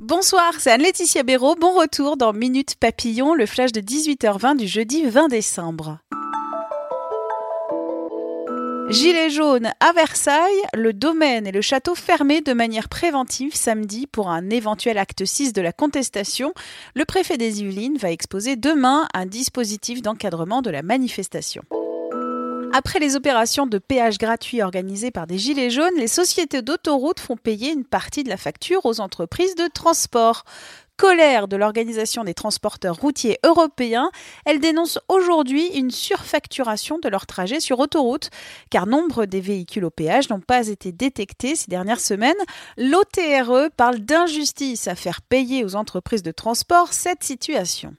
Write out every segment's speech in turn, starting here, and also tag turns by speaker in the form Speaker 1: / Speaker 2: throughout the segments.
Speaker 1: Bonsoir, c'est Anne-Laetitia Béraud. Bon retour dans Minute Papillon, le flash de 18h20 du jeudi 20 décembre. Gilets jaunes à Versailles, le domaine et le château fermés de manière préventive samedi pour un éventuel acte 6 de la contestation. Le préfet des Yvelines va exposer demain un dispositif d'encadrement de la manifestation. Après les opérations de péage gratuit organisées par des Gilets jaunes, les sociétés d'autoroutes font payer une partie de la facture aux entreprises de transport. Colère de l'Organisation des transporteurs routiers européens, elle dénonce aujourd'hui une surfacturation de leurs trajets sur autoroute, car nombre des véhicules au péage n'ont pas été détectés ces dernières semaines. L'OTRE parle d'injustice à faire payer aux entreprises de transport cette situation.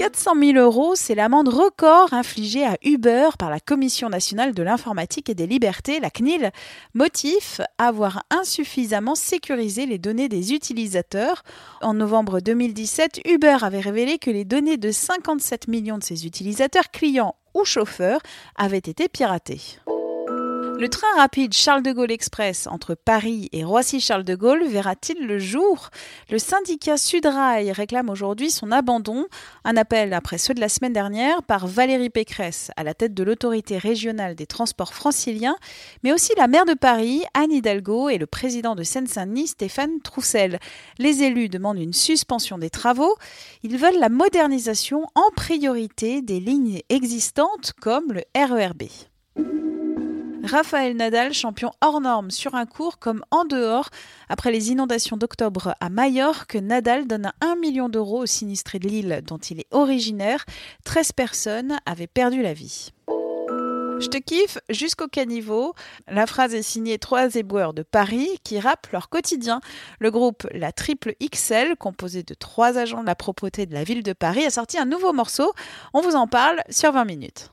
Speaker 1: 400 000 euros, c'est l'amende record infligée à Uber par la Commission nationale de l'informatique et des libertés, la CNIL. Motif avoir insuffisamment sécurisé les données des utilisateurs. En novembre 2017, Uber avait révélé que les données de 57 millions de ses utilisateurs, clients ou chauffeurs, avaient été piratées. Le train rapide Charles de Gaulle Express entre Paris et Roissy-Charles de Gaulle verra-t-il le jour? Le syndicat Sudrail réclame aujourd'hui son abandon, un appel après ceux de la semaine dernière par Valérie Pécresse à la tête de l'autorité régionale des transports franciliens, mais aussi la maire de Paris, Anne Hidalgo, et le président de Seine-Saint-Denis, Stéphane Troussel. Les élus demandent une suspension des travaux. Ils veulent la modernisation en priorité des lignes existantes comme le RERB. Raphaël Nadal, champion hors norme sur un cours comme en dehors. Après les inondations d'octobre à Majorque, Nadal donne 1 million d'euros aux sinistrés de l'île dont il est originaire. 13 personnes avaient perdu la vie. Je te kiffe jusqu'au caniveau. La phrase est signée Trois éboueurs de Paris qui rappent leur quotidien. Le groupe La Triple XL, composé de trois agents de la propreté de la ville de Paris, a sorti un nouveau morceau. On vous en parle sur 20 minutes.